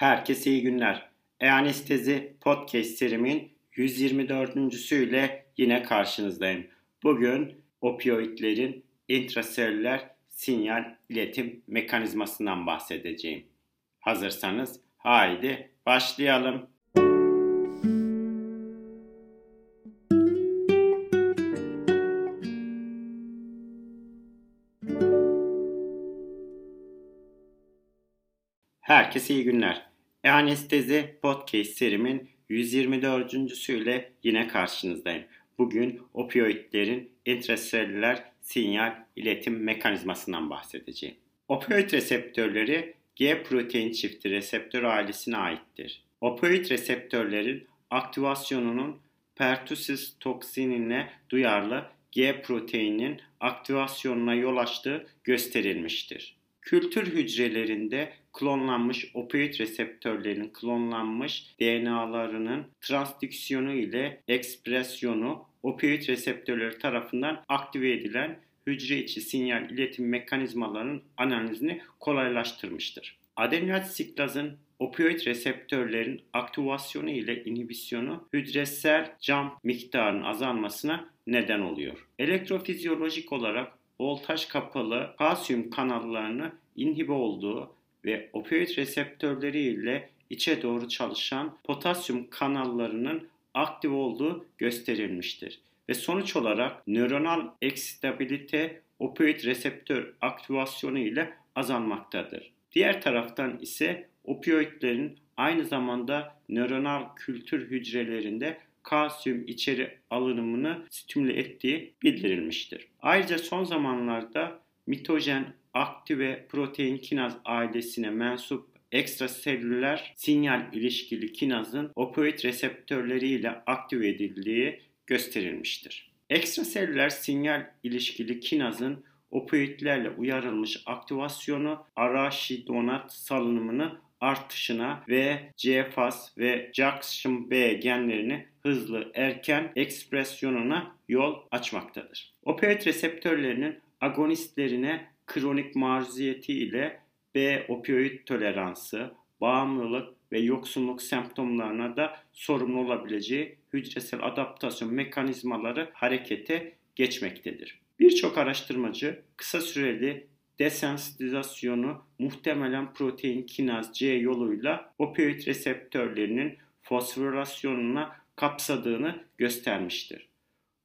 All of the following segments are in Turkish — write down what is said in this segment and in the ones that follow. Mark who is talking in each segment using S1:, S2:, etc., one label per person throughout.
S1: Herkese iyi günler. E-Anestezi Podcast serimin 124.süyle yine karşınızdayım. Bugün opioidlerin intraselüler sinyal iletim mekanizmasından bahsedeceğim. Hazırsanız haydi başlayalım. Herkese iyi günler. E-Anestezi Podcast serimin 124.süyle yine karşınızdayım. Bugün opioidlerin intraselüler sinyal iletim mekanizmasından bahsedeceğim. Opioid reseptörleri G protein çifti reseptör ailesine aittir. Opioid reseptörlerin aktivasyonunun pertussis toksinine duyarlı G proteininin aktivasyonuna yol açtığı gösterilmiştir. Kültür hücrelerinde klonlanmış opioid reseptörlerinin klonlanmış DNA'larının transdüksiyonu ile ekspresyonu opioid reseptörleri tarafından aktive edilen hücre içi sinyal iletim mekanizmalarının analizini kolaylaştırmıştır. Adenylat siklazın opioid reseptörlerin aktivasyonu ile inhibisyonu hücresel cam miktarının azalmasına neden oluyor. Elektrofizyolojik olarak voltaj kapalı kalsiyum kanallarını inhibe olduğu ve opioid reseptörleri ile içe doğru çalışan potasyum kanallarının aktif olduğu gösterilmiştir. Ve sonuç olarak nöronal eksitabilite opioid reseptör aktivasyonu ile azalmaktadır. Diğer taraftan ise opioidlerin aynı zamanda nöronal kültür hücrelerinde kalsiyum içeri alınımını stimüle ettiği bildirilmiştir. Ayrıca son zamanlarda mitojen aktive protein kinaz ailesine mensup ekstraselüler sinyal ilişkili kinazın opioid reseptörleriyle aktive edildiği gösterilmiştir. Ekstraselüler sinyal ilişkili kinazın opioidlerle uyarılmış aktivasyonu araşidonat salınımını artışına ve CFAS ve Junction B genlerini hızlı erken ekspresyonuna yol açmaktadır. Opioid reseptörlerinin agonistlerine kronik maruziyeti ile B opioid toleransı, bağımlılık ve yoksunluk semptomlarına da sorumlu olabileceği hücresel adaptasyon mekanizmaları harekete geçmektedir. Birçok araştırmacı kısa süreli desensitizasyonu muhtemelen protein kinaz C yoluyla opioid reseptörlerinin fosforilasyonuna kapsadığını göstermiştir.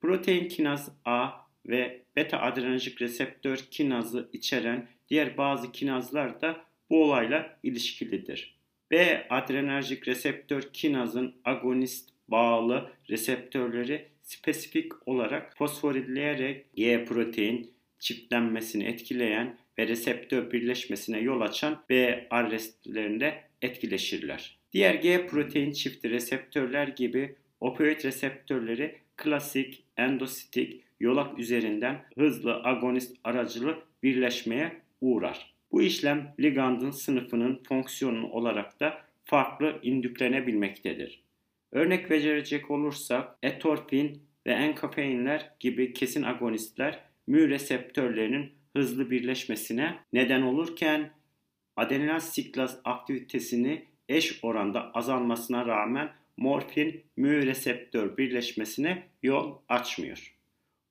S1: Protein kinaz A ve beta adrenerjik reseptör kinazı içeren diğer bazı kinazlar da bu olayla ilişkilidir. B adrenerjik reseptör kinazın agonist bağlı reseptörleri spesifik olarak fosforileyerek G protein çiftlenmesini etkileyen ve reseptör birleşmesine yol açan B arrestlerinde etkileşirler. Diğer G protein çifti reseptörler gibi opioid reseptörleri klasik endositik yolak üzerinden hızlı agonist aracılı birleşmeye uğrar. Bu işlem ligandın sınıfının fonksiyonu olarak da farklı indüklenebilmektedir. Örnek verecek olursak etorfin ve enkafeinler gibi kesin agonistler mü reseptörlerinin hızlı birleşmesine neden olurken adenyl siklaz aktivitesini eş oranda azalmasına rağmen morfin mü reseptör birleşmesine yol açmıyor.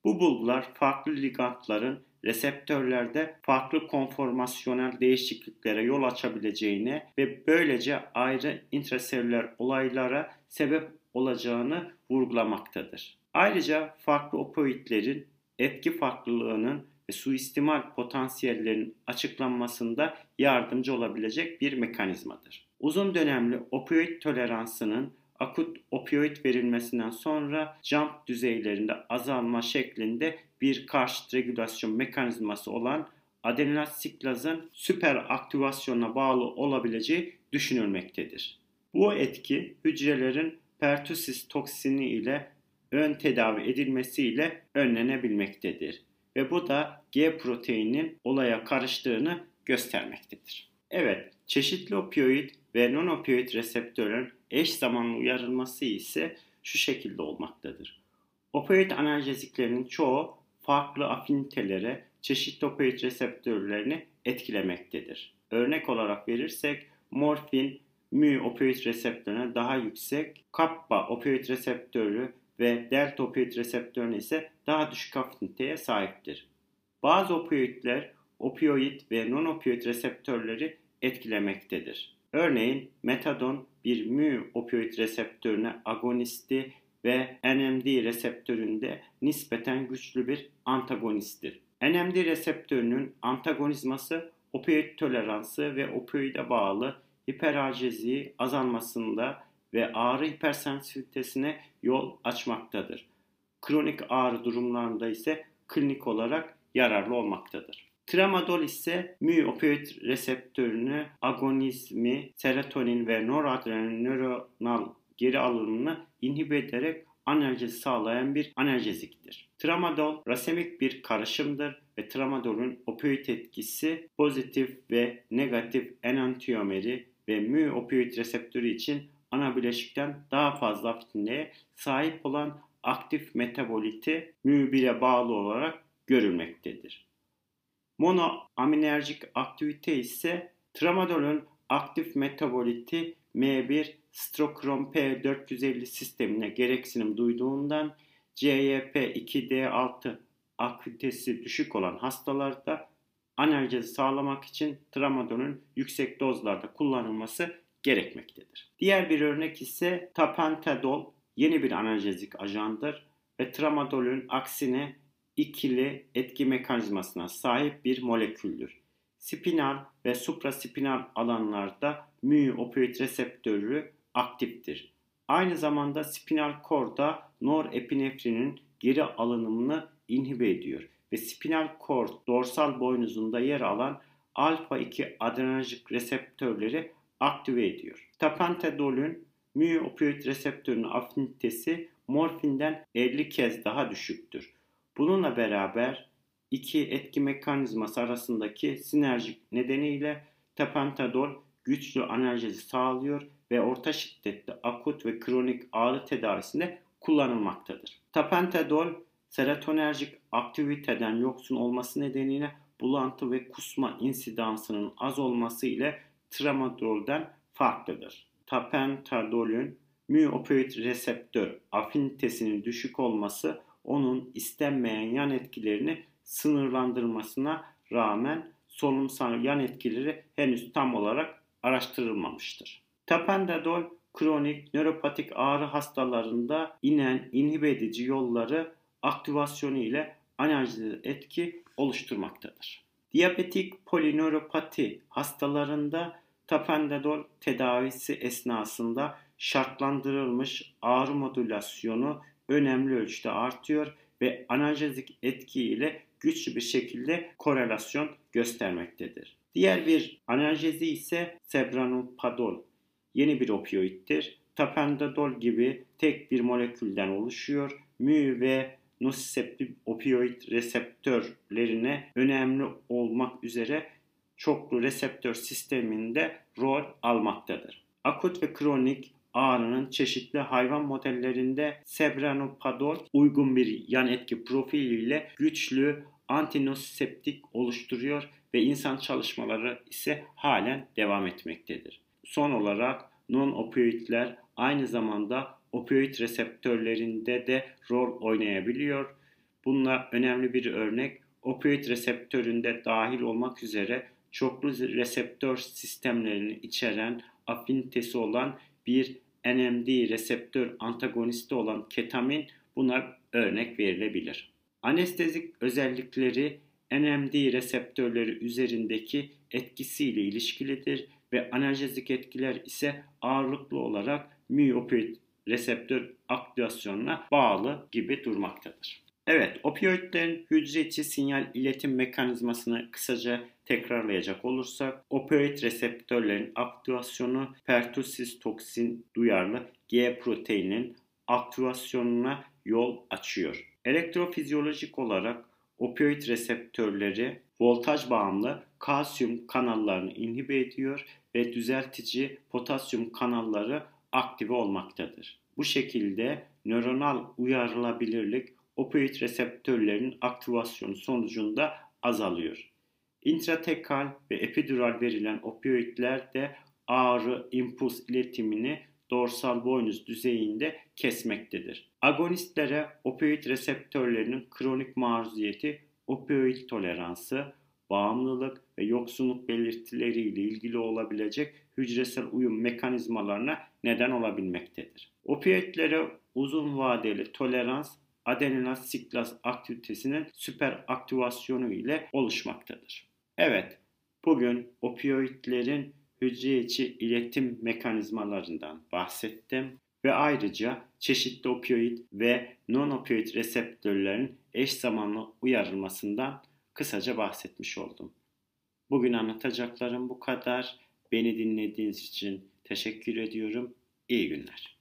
S1: Bu bulgular farklı ligandların reseptörlerde farklı konformasyonel değişikliklere yol açabileceğini ve böylece ayrı intraselüler olaylara sebep olacağını vurgulamaktadır. Ayrıca farklı opioidlerin etki farklılığının ve suistimal potansiyellerinin açıklanmasında yardımcı olabilecek bir mekanizmadır. Uzun dönemli opioid toleransının akut opioid verilmesinden sonra jump düzeylerinde azalma şeklinde bir karşıt regülasyon mekanizması olan adenylat siklazın süper aktivasyona bağlı olabileceği düşünülmektedir. Bu etki hücrelerin pertussis toksini ile ön tedavi edilmesiyle önlenebilmektedir ve bu da G proteininin olaya karıştığını göstermektedir. Evet, çeşitli opioid ve non-opioid reseptörün eş zamanlı uyarılması ise şu şekilde olmaktadır. Opioid analjeziklerinin çoğu farklı afinitelere çeşitli opioid reseptörlerini etkilemektedir. Örnek olarak verirsek morfin mu opioid reseptörüne daha yüksek, kappa opioid reseptörü ve delta opioid reseptörüne ise daha düşük afiniteye sahiptir. Bazı opioidler opioid ve non-opioid reseptörleri etkilemektedir. Örneğin metadon bir mu opioid reseptörüne agonisti ve NMD reseptöründe nispeten güçlü bir antagonisttir. NMD reseptörünün antagonizması opioid toleransı ve opioide bağlı hiperaljeziyi azalmasında ve ağrı hipersensitivitesine yol açmaktadır. Kronik ağrı durumlarında ise klinik olarak yararlı olmaktadır. Tramadol ise mu opioid reseptörünü agonizmi, serotonin ve noradrenal geri alımını inhibe ederek analjezi sağlayan bir analjeziktir. Tramadol rasemik bir karışımdır ve tramadolun opioid etkisi pozitif ve negatif enantiyomeri ve mu opioid reseptörü için ana bileşikten daha fazla afinliğe sahip olan aktif metaboliti mu1'e bağlı olarak görülmektedir. Monoaminerjik aktivite ise tramadolun aktif metaboliti M1 strokrom P450 sistemine gereksinim duyduğundan CYP2D6 aktivitesi düşük olan hastalarda analjezi sağlamak için tramadolun yüksek dozlarda kullanılması gerekmektedir. Diğer bir örnek ise tapentadol yeni bir analjezik ajandır ve tramadolün aksine ikili etki mekanizmasına sahip bir moleküldür. Spinal ve supraspinal alanlarda mu opioid reseptörü aktiftir. Aynı zamanda spinal korda norepinefrinin geri alınımını inhibe ediyor ve spinal kord dorsal boynuzunda yer alan alfa 2 adrenerjik reseptörleri aktive ediyor. Tapentadolün mu opioid reseptörünün afinitesi morfinden 50 kez daha düşüktür. Bununla beraber iki etki mekanizması arasındaki sinerjik nedeniyle tapentadol güçlü analjezi sağlıyor ve orta şiddetli akut ve kronik ağrı tedavisinde kullanılmaktadır. Tapentadol serotonerjik aktiviteden yoksun olması nedeniyle bulantı ve kusma insidansının az olması ile tramadolden farklıdır. Tapentadolün mu opioid reseptör afinitesinin düşük olması onun istenmeyen yan etkilerini sınırlandırmasına rağmen solunumsal yan etkileri henüz tam olarak araştırılmamıştır. Tapentadol kronik nöropatik ağrı hastalarında inen inhibe edici yolları aktivasyonu ile analjide etki oluşturmaktadır. Diyabetik polinöropati hastalarında tapentadol tedavisi esnasında şartlandırılmış ağrı modülasyonu önemli ölçüde artıyor ve analjezik etki ile güçlü bir şekilde korelasyon göstermektedir. Diğer bir analjezi ise sebranolpadol. Yeni bir opioiddir. Tapentadol gibi tek bir molekülden oluşuyor. Mü ve nosiseptif opioid reseptörlerine önemli olmak üzere çoklu reseptör sisteminde rol almaktadır. Akut ve kronik ağrının çeşitli hayvan modellerinde sebranopadol uygun bir yan etki profiliyle güçlü antinoseptik oluşturuyor ve insan çalışmaları ise halen devam etmektedir. Son olarak non-opioidler aynı zamanda opioid reseptörlerinde de rol oynayabiliyor. Bununla önemli bir örnek opioid reseptöründe dahil olmak üzere çoklu reseptör sistemlerini içeren afinitesi olan bir NMD reseptör antagonisti olan ketamin bunlar örnek verilebilir. Anestezik özellikleri NMD reseptörleri üzerindeki etkisiyle ilişkilidir ve analjezik etkiler ise ağırlıklı olarak miyopid reseptör aktivasyonuna bağlı gibi durmaktadır. Evet, opioidlerin hücre içi sinyal iletim mekanizmasını kısaca tekrarlayacak olursak, opioid reseptörlerin aktivasyonu pertussis toksin duyarlı G proteininin aktivasyonuna yol açıyor. Elektrofizyolojik olarak opioid reseptörleri voltaj bağımlı kalsiyum kanallarını inhibe ediyor ve düzeltici potasyum kanalları aktive olmaktadır. Bu şekilde nöronal uyarılabilirlik opioid reseptörlerinin aktivasyonu sonucunda azalıyor. İntratekal ve epidural verilen opioidler de ağrı impuls iletimini dorsal boynuz düzeyinde kesmektedir. Agonistlere opioid reseptörlerinin kronik maruziyeti, opioid toleransı, bağımlılık ve yoksunluk belirtileriyle ilgili olabilecek hücresel uyum mekanizmalarına neden olabilmektedir. Opioidlere uzun vadeli tolerans adeninaz siklaz aktivitesinin süper aktivasyonu ile oluşmaktadır. Evet, bugün opioidlerin hücre içi iletim mekanizmalarından bahsettim ve ayrıca çeşitli opioid ve non-opioid reseptörlerin eş zamanlı uyarılmasından kısaca bahsetmiş oldum. Bugün anlatacaklarım bu kadar. Beni dinlediğiniz için teşekkür ediyorum. İyi günler.